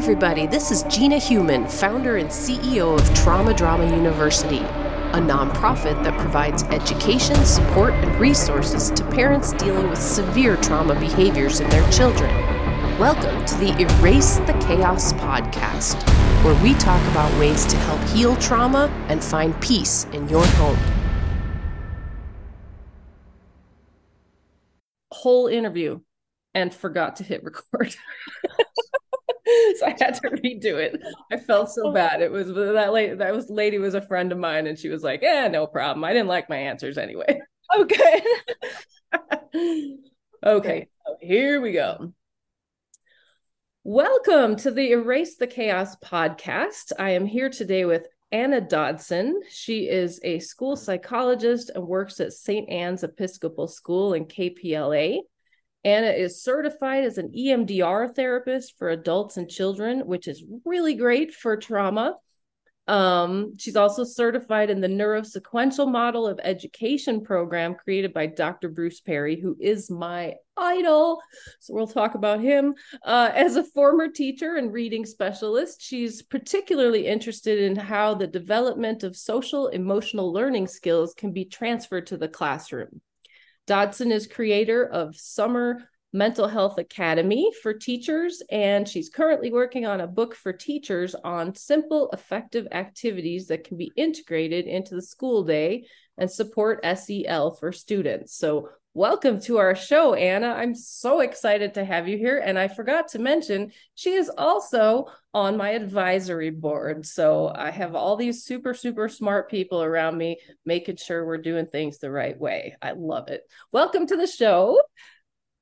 everybody. This is Gina Heumann, founder and CEO of Trauma Drama University, a nonprofit that provides education, support, and resources to parents dealing with severe trauma behaviors in their children. Welcome to the Erase the Chaos podcast, where we talk about ways to help heal trauma and find peace in your home. Whole interview and forgot to hit record. so I had to redo it. I felt so bad. It was that lady that was lady was a friend of mine and she was like, "Yeah, no problem. I didn't like my answers anyway." Okay. okay, here we go. Welcome to the Erase the Chaos podcast. I am here today with Ana Dodson. She is a school psychologist and works at St. Anne's Episcopal School in KPLA. Ana is certified as an EMDR therapist for adults and children, which is really great for trauma. Um, she's also certified in the neurosequential model of education program created by Dr. Bruce Perry, who is my idol. So we'll talk about him. Uh, as a former teacher and reading specialist, she's particularly interested in how the development of social emotional learning skills can be transferred to the classroom. Dodson is creator of Summer Mental Health Academy for teachers, and she's currently working on a book for teachers on simple, effective activities that can be integrated into the school day and support SEL for students. So, Welcome to our show, Ana. I'm so excited to have you here. And I forgot to mention, she is also on my advisory board. So I have all these super, super smart people around me making sure we're doing things the right way. I love it. Welcome to the show.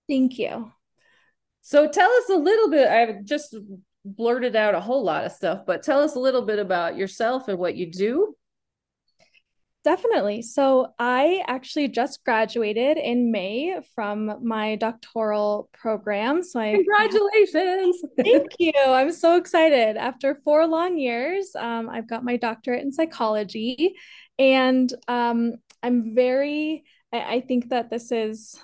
Thank you. So tell us a little bit. I've just blurted out a whole lot of stuff, but tell us a little bit about yourself and what you do Definitely. So I actually just graduated in May from my doctoral program. So I congratulations. Thank you. I'm so excited. After four long years, um, I've got my doctorate in psychology, and um, I'm very. I, I think that this is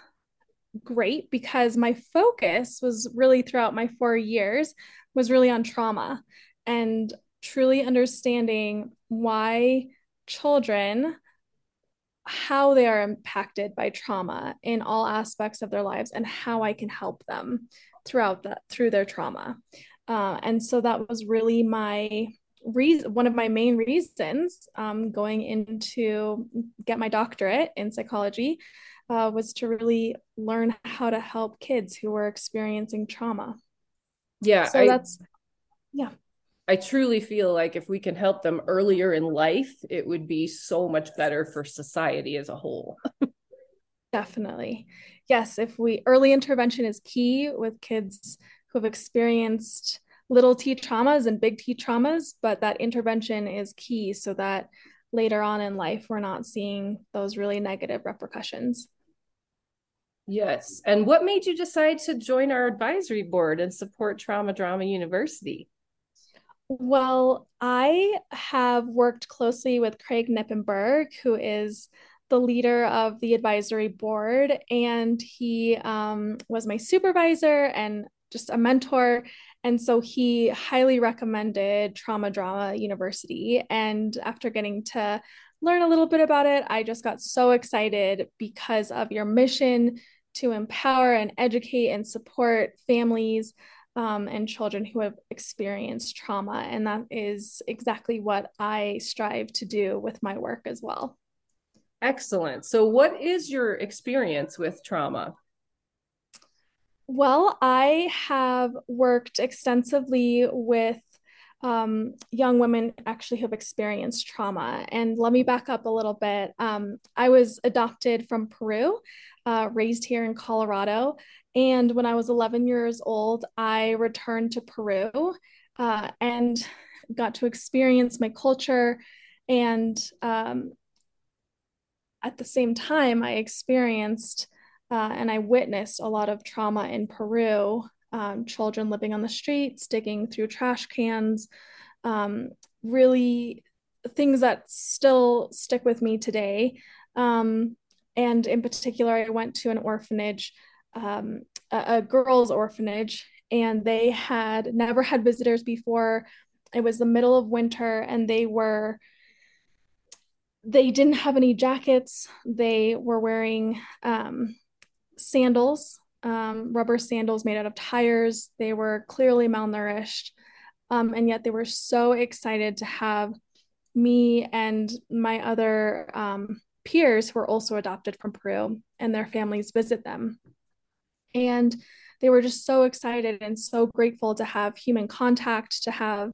great because my focus was really throughout my four years was really on trauma and truly understanding why children how they are impacted by trauma in all aspects of their lives and how I can help them throughout that through their trauma. Uh, and so that was really my reason one of my main reasons um, going into get my doctorate in psychology uh, was to really learn how to help kids who were experiencing trauma. Yeah. So I, that's yeah. I truly feel like if we can help them earlier in life, it would be so much better for society as a whole. Definitely. Yes, if we early intervention is key with kids who have experienced little t traumas and big T traumas, but that intervention is key so that later on in life we're not seeing those really negative repercussions. Yes. And what made you decide to join our advisory board and support Trauma Drama University? Well, I have worked closely with Craig Knippenberg, who is the leader of the advisory board, and he um, was my supervisor and just a mentor. And so he highly recommended Trauma Drama University. And after getting to learn a little bit about it, I just got so excited because of your mission to empower and educate and support families um, and children who have experienced trauma. And that is exactly what I strive to do with my work as well. Excellent. So, what is your experience with trauma? Well, I have worked extensively with um, young women actually who have experienced trauma. And let me back up a little bit. Um, I was adopted from Peru, uh, raised here in Colorado, and when I was 11 years old, I returned to Peru uh, and got to experience my culture. And um, at the same time, I experienced uh, and I witnessed a lot of trauma in Peru um, children living on the streets, digging through trash cans, um, really things that still stick with me today. Um, and in particular, I went to an orphanage um, a, a girls' orphanage and they had never had visitors before. It was the middle of winter, and they were they didn't have any jackets. They were wearing um, sandals, um, rubber sandals made out of tires. They were clearly malnourished. Um, and yet they were so excited to have me and my other um, peers who were also adopted from Peru and their families visit them. And they were just so excited and so grateful to have human contact, to have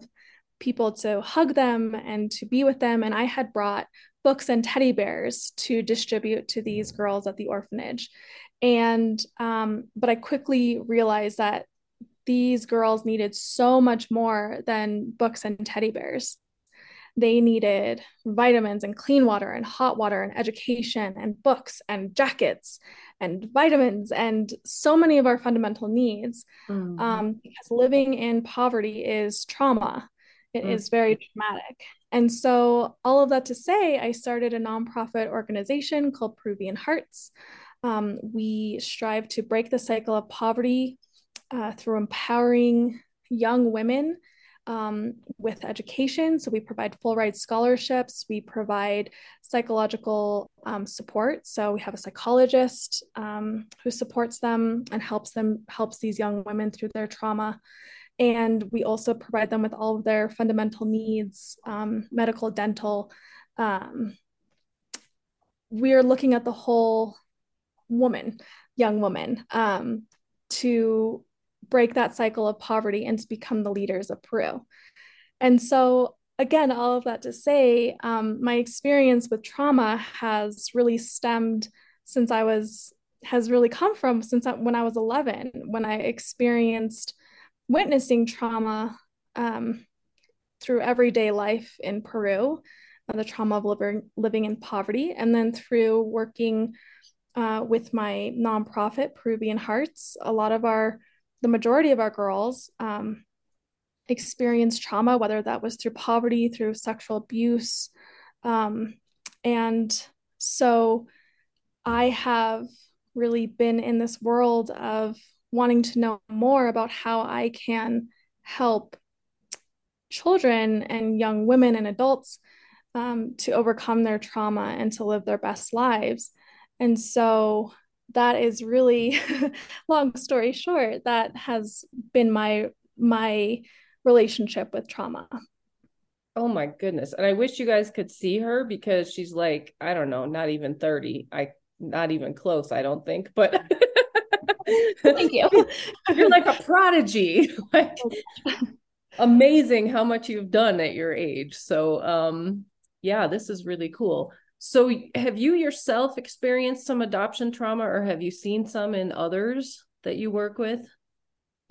people to hug them and to be with them. And I had brought books and teddy bears to distribute to these girls at the orphanage. And, um, but I quickly realized that these girls needed so much more than books and teddy bears they needed vitamins and clean water and hot water and education and books and jackets and vitamins and so many of our fundamental needs mm-hmm. um, because living in poverty is trauma It mm-hmm. is very traumatic and so all of that to say i started a nonprofit organization called peruvian hearts um, we strive to break the cycle of poverty uh, through empowering young women um, with education. So we provide full ride scholarships, we provide psychological um, support. So we have a psychologist um, who supports them and helps them helps these young women through their trauma. And we also provide them with all of their fundamental needs, um, medical, dental. Um, we are looking at the whole woman, young woman, um, to break that cycle of poverty and to become the leaders of Peru. And so, again, all of that to say, um, my experience with trauma has really stemmed since I was, has really come from since I, when I was 11, when I experienced witnessing trauma um, through everyday life in Peru, uh, the trauma of living, living in poverty, and then through working uh, with my nonprofit, Peruvian Hearts. A lot of our the majority of our girls um, experienced trauma, whether that was through poverty, through sexual abuse. Um, and so I have really been in this world of wanting to know more about how I can help children and young women and adults um, to overcome their trauma and to live their best lives. And so that is really long story short that has been my my relationship with trauma. Oh my goodness. And i wish you guys could see her because she's like i don't know not even 30 i not even close i don't think but thank you. You're like a prodigy. Like amazing how much you've done at your age. So um yeah this is really cool so, have you yourself experienced some adoption trauma, or have you seen some in others that you work with?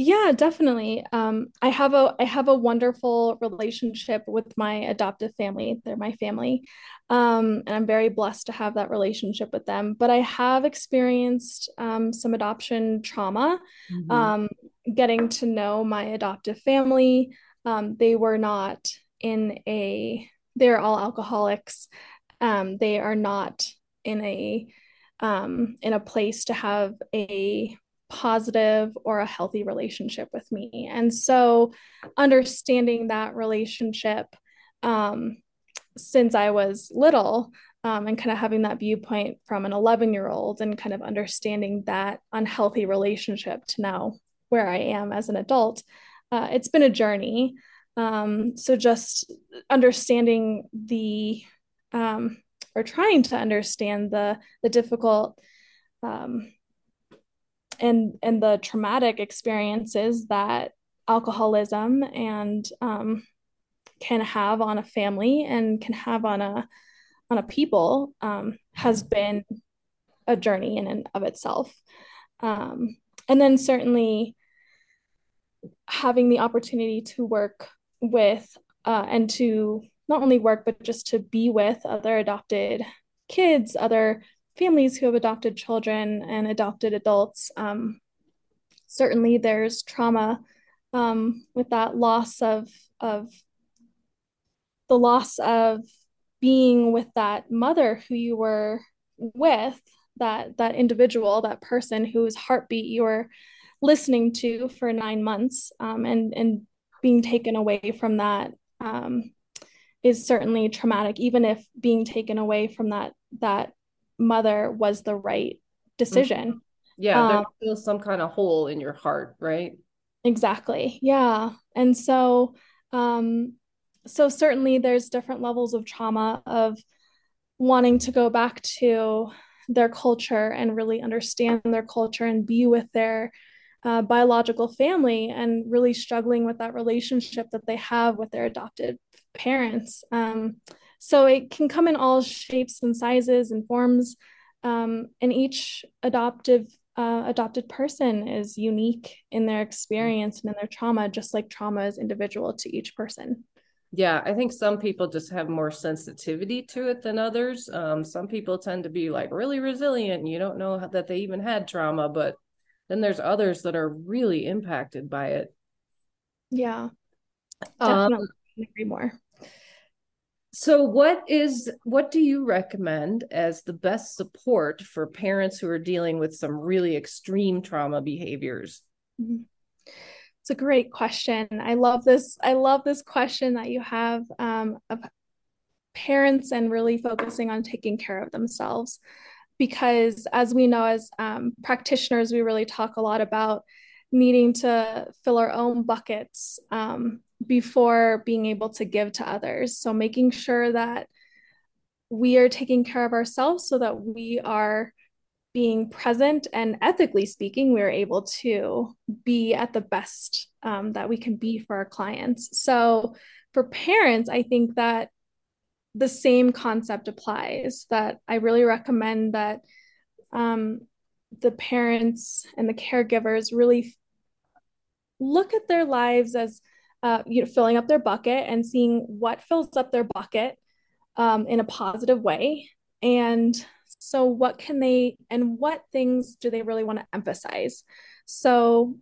Yeah, definitely. Um, I have a I have a wonderful relationship with my adoptive family. They're my family, um, and I'm very blessed to have that relationship with them. But I have experienced um, some adoption trauma. Mm-hmm. Um, getting to know my adoptive family, um, they were not in a. They're all alcoholics um, they are not in a um, in a place to have a positive or a healthy relationship with me. And so understanding that relationship um, since i was little um, and kind of having that viewpoint from an 11 year old and kind of understanding that unhealthy relationship to now where i am as an adult uh, it's been a journey. Um, so just understanding the um, or trying to understand the the difficult um, and and the traumatic experiences that alcoholism and um, can have on a family and can have on a on a people um, has been a journey in and of itself. Um, and then certainly having the opportunity to work with uh, and to not only work, but just to be with other adopted kids, other families who have adopted children and adopted adults. Um, certainly, there's trauma um, with that loss of of the loss of being with that mother who you were with, that that individual, that person whose heartbeat you were listening to for nine months um, and and being taken away from that um, is certainly traumatic even if being taken away from that that mother was the right decision. Yeah um, there's still some kind of hole in your heart right? Exactly yeah. And so um so certainly there's different levels of trauma of wanting to go back to their culture and really understand their culture and be with their uh, biological family and really struggling with that relationship that they have with their adopted parents. Um, so it can come in all shapes and sizes and forms, um, and each adoptive uh, adopted person is unique in their experience and in their trauma, just like trauma is individual to each person. Yeah, I think some people just have more sensitivity to it than others. Um, some people tend to be like really resilient. And you don't know that they even had trauma, but then there's others that are really impacted by it. Yeah, um, definitely um, agree more. So, what is what do you recommend as the best support for parents who are dealing with some really extreme trauma behaviors? Mm-hmm. It's a great question. I love this. I love this question that you have um, of parents and really focusing on taking care of themselves because as we know as um, practitioners we really talk a lot about needing to fill our own buckets um, before being able to give to others. So making sure that we are taking care of ourselves so that we are being present and ethically speaking we're able to be at the best um, that we can be for our clients. So for parents i think that the same concept applies that I really recommend that um, the parents and the caregivers really look at their lives as uh, you know filling up their bucket and seeing what fills up their bucket um, in a positive way and so what can they and what things do they really want to emphasize so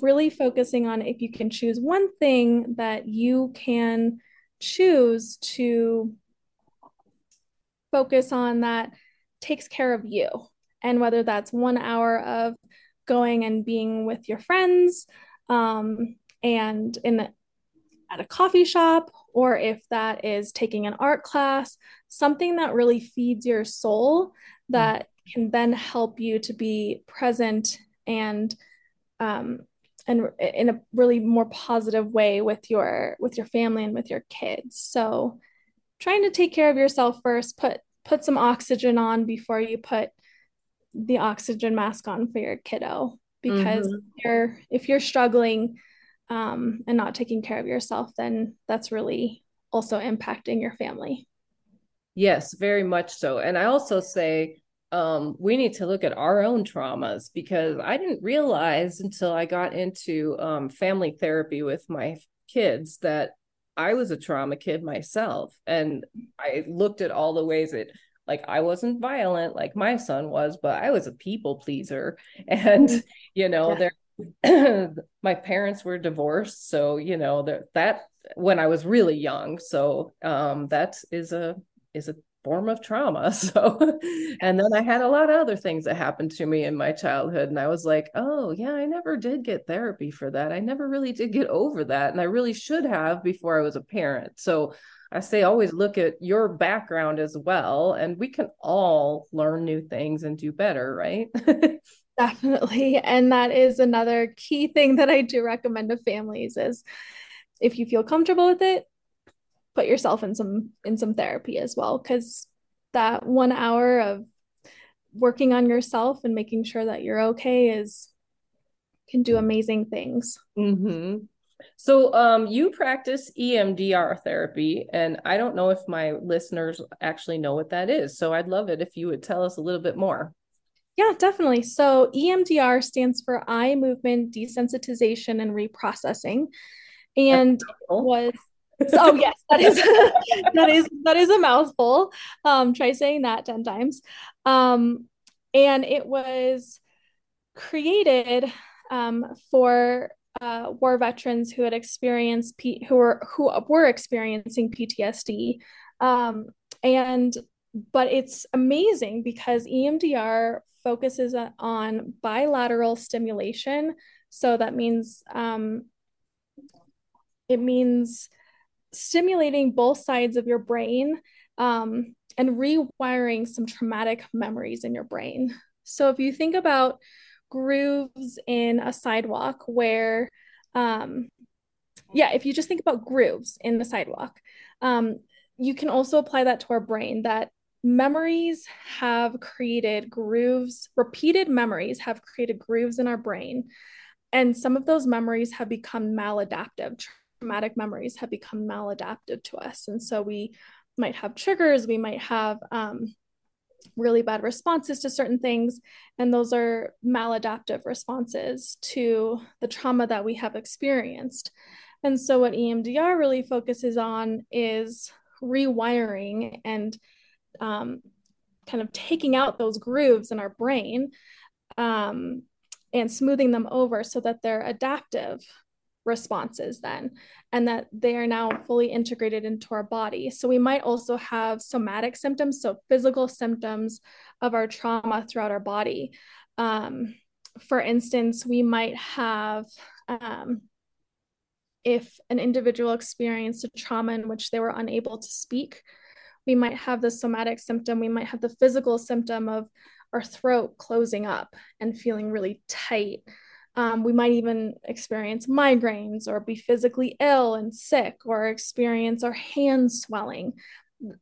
really focusing on if you can choose one thing that you can choose to focus on that takes care of you. And whether that's one hour of going and being with your friends um, and in at a coffee shop, or if that is taking an art class, something that really feeds your soul that can then help you to be present and um, and in a really more positive way with your with your family and with your kids so trying to take care of yourself first put put some oxygen on before you put the oxygen mask on for your kiddo because mm-hmm. you're if you're struggling um, and not taking care of yourself then that's really also impacting your family yes very much so and i also say um, we need to look at our own traumas because I didn't realize until I got into um, family therapy with my kids that I was a trauma kid myself. And I looked at all the ways that, like, I wasn't violent like my son was, but I was a people pleaser. And, you know, yeah. there, my parents were divorced. So, you know, that, that when I was really young. So um, that is a, is a form of trauma. So, and then I had a lot of other things that happened to me in my childhood. And I was like, oh, yeah, I never did get therapy for that. I never really did get over that. And I really should have before I was a parent. So, I say always look at your background as well. And we can all learn new things and do better, right? Definitely. And that is another key thing that I do recommend to families is if you feel comfortable with it, put yourself in some in some therapy as well because that one hour of working on yourself and making sure that you're okay is can do amazing things mm-hmm. so um, you practice emdr therapy and i don't know if my listeners actually know what that is so i'd love it if you would tell us a little bit more yeah, definitely. So EMDR stands for eye movement desensitization and reprocessing and was so oh, yes, that is that is that is a mouthful. Um, try saying that 10 times. Um, and it was created um, for uh, war veterans who had experienced P- who were who were experiencing PTSD. Um, and but it's amazing because EMDR focuses on bilateral stimulation. So that means um, it means stimulating both sides of your brain um, and rewiring some traumatic memories in your brain. So if you think about grooves in a sidewalk where, um, yeah, if you just think about grooves in the sidewalk, um, you can also apply that to our brain that memories have created grooves, repeated memories have created grooves in our brain. And some of those memories have become maladaptive. Traumatic memories have become maladaptive to us. And so we might have triggers, we might have um, really bad responses to certain things. And those are maladaptive responses to the trauma that we have experienced. And so, what EMDR really focuses on is rewiring and um, kind of taking out those grooves in our brain um, and smoothing them over so that they're adaptive responses then and that they are now fully integrated into our body. So we might also have somatic symptoms so physical symptoms of our trauma throughout our body. Um, for instance we might have um, if an individual experienced a trauma in which they were unable to speak we might have the somatic symptom we might have the physical symptom of our throat closing up and feeling really tight um, we might even experience migraines or be physically ill and sick or experience our hands swelling.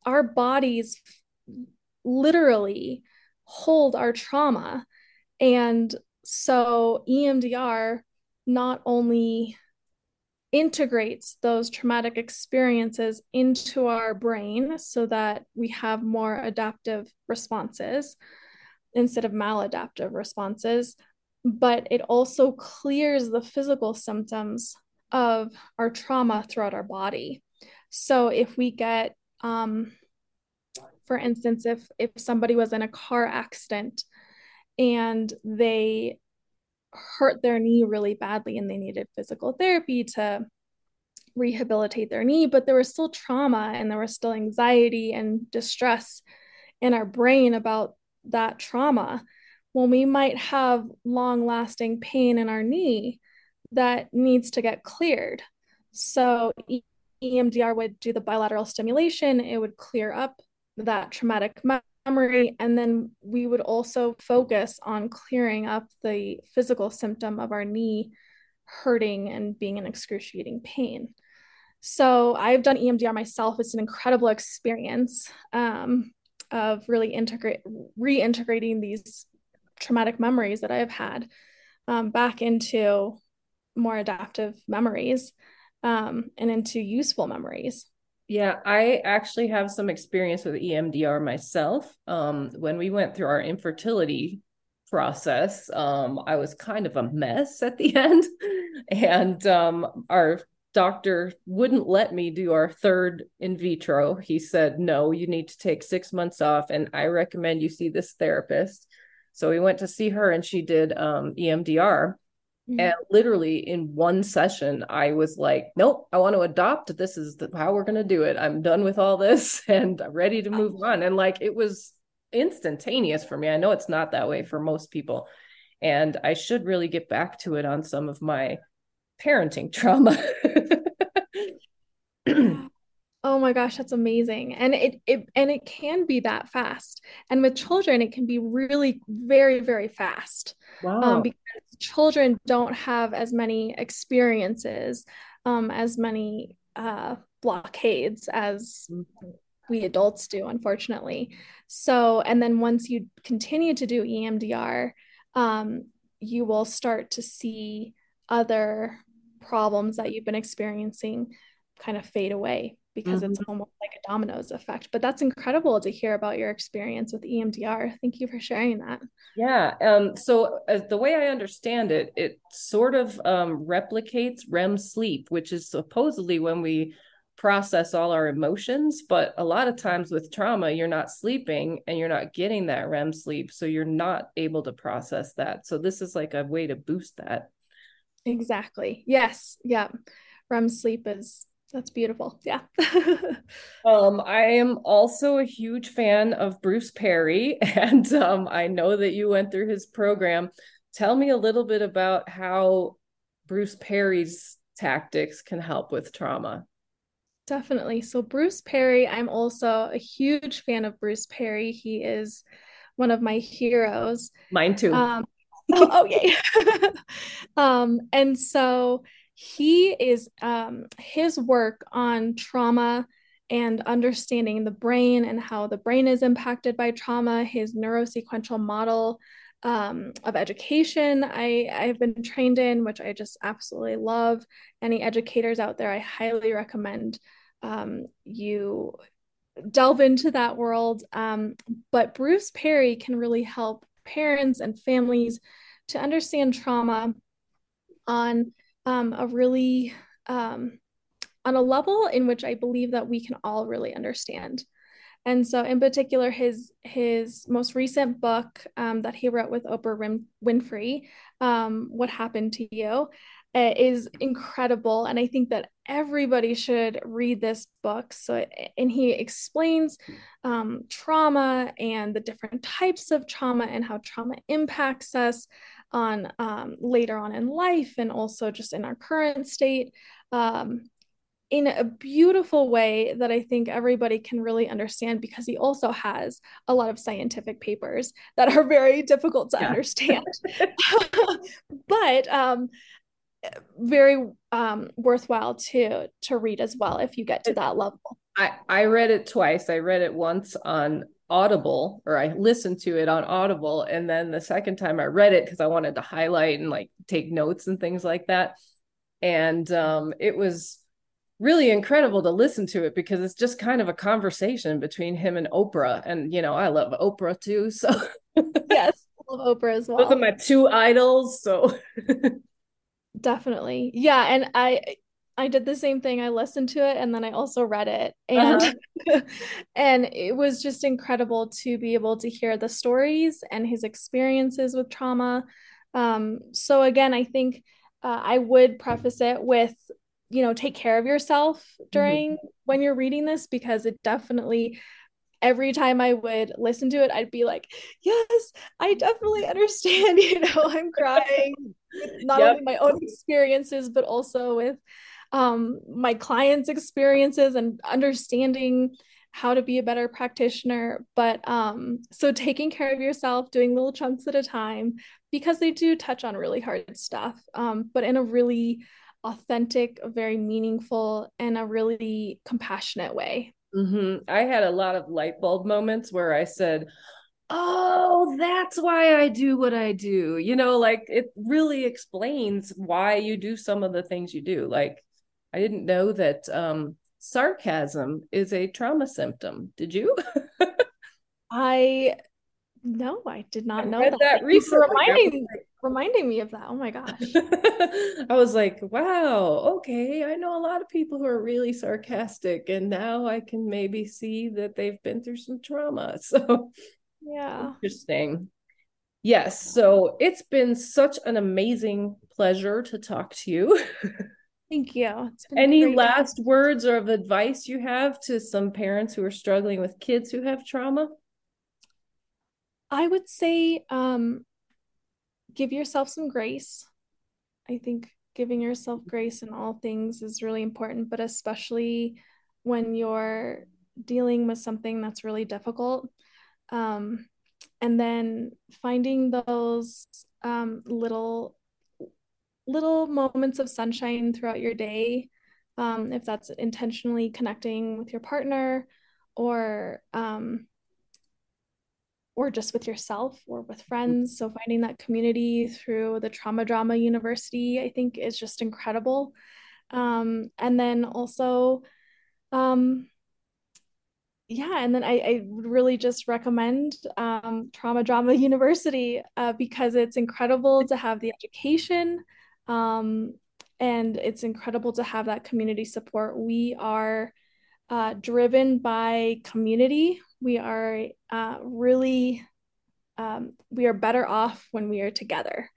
Our bodies literally hold our trauma. And so EMDR not only integrates those traumatic experiences into our brain so that we have more adaptive responses instead of maladaptive responses, but it also clears the physical symptoms of our trauma throughout our body. So if we get, um, for instance, if if somebody was in a car accident and they hurt their knee really badly and they needed physical therapy to rehabilitate their knee, but there was still trauma and there was still anxiety and distress in our brain about that trauma when we might have long lasting pain in our knee that needs to get cleared. So, EMDR would do the bilateral stimulation, it would clear up that traumatic memory. And then we would also focus on clearing up the physical symptom of our knee hurting and being in excruciating pain. So I've done EMDR myself. It's an incredible experience um, of really integrate reintegrating these traumatic memories that I have had um, back into more adaptive memories um, and into useful memories. Yeah, I actually have some experience with EMDR myself. Um, when we went through our infertility process, um, I was kind of a mess at the end, and um, our doctor wouldn't let me do our third in vitro. He said, "No, you need to take six months off, and I recommend you see this therapist." So we went to see her and she did um, EMDR. Mm-hmm. And literally in one session, I was like, nope, I want to adopt. This is the, how we're going to do it. I'm done with all this and ready to move on. And like it was instantaneous for me. I know it's not that way for most people. And I should really get back to it on some of my parenting trauma. Oh my gosh, that's amazing. And it, it and it can be that fast. And with children, it can be really very, very fast. Um, wow. Um, because children don't have as many experiences, um, as many uh, blockades as mm-hmm. we adults do, unfortunately. So, and then once you continue to do EMDR, um, you will start to see other problems that you've been experiencing kind of fade away because mm-hmm. it's almost like a dominoes effect. But that's incredible to hear about your experience with EMDR. Thank you for sharing that. Yeah. Um, so uh, the way I understand it, it sort of um, replicates REM sleep, which is supposedly when we process all our emotions. But a lot of times with trauma, you're not sleeping and you're not getting that REM sleep. So you're not able to process that. So this is like a way to boost that. Exactly. Yes. Yeah. REM sleep is That's beautiful. Yeah. um, I am also a huge fan of Bruce Perry, and um, I know that you went through his program. Tell me a little bit about how Bruce Perry's tactics can help with trauma. Definitely. So, Bruce Perry, I'm also a huge fan of Bruce Perry. He is one of my heroes. Mine too. Um, oh, oh, yay. um, and so, he is um, his work on trauma and understanding the brain and how the brain is impacted by trauma, his neurosequential model um, of education I, I've been trained in, which I just absolutely love. Any educators out there, I highly recommend um, you delve into that world. Um, but Bruce Perry can really help parents and families to understand trauma on um, a really um, on a level in which I believe that we can all really understand. And so, in particular, his his most recent book um, that he wrote with Oprah Winfrey, um, "What Happened to You," uh, is incredible, and I think that everybody should read this book. So, and he explains um, trauma and the different types of trauma and how trauma impacts us on um, later on in life and also just in our current state um, in a beautiful way that I think everybody can really understand because he also has a lot of scientific papers that are very difficult to yeah. understand, but um, very um, worthwhile to to read as well if you get to that level. I I read it twice. I read it once on Audible or I listened to it on Audible and then the second time I read it because I wanted to highlight and like take notes and things like that. And um it was really incredible to listen to it because it's just kind of a conversation between him and Oprah. And you know, I love Oprah too. So yes, I love Oprah as well. Those are my two idols. So definitely. Yeah. And I I did the same thing. I listened to it and then I also read it. And uh-huh. and it was just incredible to be able to hear the stories and his experiences with trauma. Um, so again, I think uh, I would preface it with you know take care of yourself during mm-hmm. when you're reading this because it definitely every time I would listen to it, I'd be like, yes, I definitely understand. You know, I'm crying not yep. only my own experiences, but also with um, my clients' experiences and understanding how to be a better practitioner. But um, so taking care of yourself, doing little chunks at a time, because they do touch on really hard stuff, um, but in a really authentic, very meaningful, and a really compassionate way. Mm-hmm. I had a lot of light bulb moments where I said, Oh, that's why I do what I do. You know, like it really explains why you do some of the things you do. Like, I didn't know that um, sarcasm is a trauma symptom. Did you? I no, I did not I know that. that recently. Reminding reminding me of that. Oh my gosh. I was like, wow, okay. I know a lot of people who are really sarcastic, and now I can maybe see that they've been through some trauma. So, yeah. Interesting. Yes. So it's been such an amazing pleasure to talk to you. Thank you. Any last words or of advice you have to some parents who are struggling with kids who have trauma? I would say um, give yourself some grace. I think giving yourself grace in all things is really important, but especially when you're dealing with something that's really difficult. Um, and then finding those um, little little moments of sunshine throughout your day um, if that's intentionally connecting with your partner or um, or just with yourself or with friends. So finding that community through the Trauma Drama University, I think is just incredible. Um, and then also, um, yeah, and then I, I really just recommend um, Trauma Drama University uh, because it's incredible to have the education um, and it's incredible to have that community support. We are uh, driven by community we are uh, really um, we are better off when we are together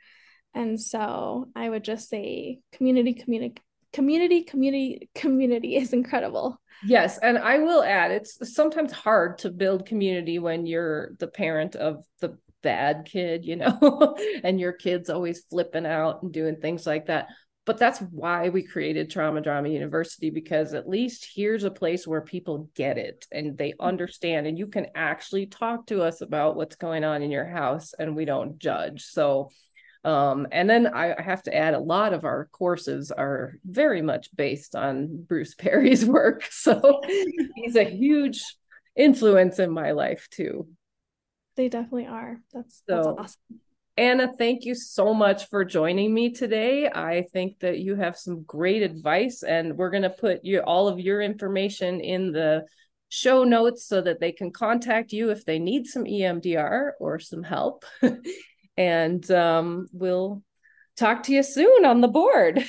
and so i would just say community community community, community, community is incredible. Yes, and I will add it's sometimes hard to build community when you're the parent of the bad kid, you know, and your kid's always flipping out and doing things like that. But that's why we created Trauma Drama University because at least here's a place where people get it and they mm-hmm. understand, and you can actually talk to us about what's going on in your house and we don't judge. So, um, and then I, have to add a lot of our courses are very much based on Bruce Perry's work. So he's a huge influence in my life too. They definitely are. That's, so, that's awesome. Ana, thank you so much for joining me today. I think that you have some great advice, and we're going to put you all of your information in the show notes so that they can contact you if they need some EMDR or some help. and um, we'll talk to you soon on the board.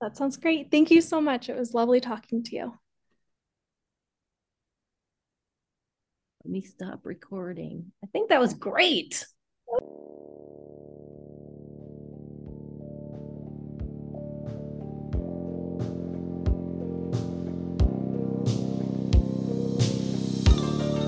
That sounds great. Thank you so much. It was lovely talking to you. Let me stop recording. I think that was great.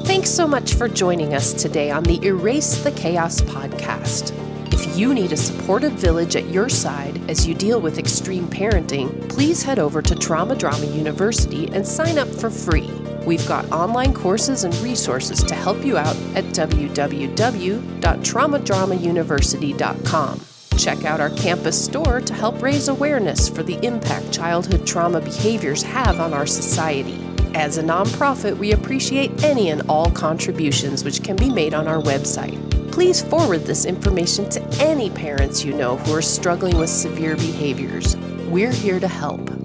Thanks so much for joining us today on the Erase the Chaos podcast. If you need a supportive village at your side as you deal with extreme parenting, please head over to Trauma Drama University and sign up for free. We've got online courses and resources to help you out at www.traumadramauniversity.com. Check out our campus store to help raise awareness for the impact childhood trauma behaviors have on our society. As a nonprofit, we appreciate any and all contributions which can be made on our website. Please forward this information to any parents you know who are struggling with severe behaviors. We're here to help.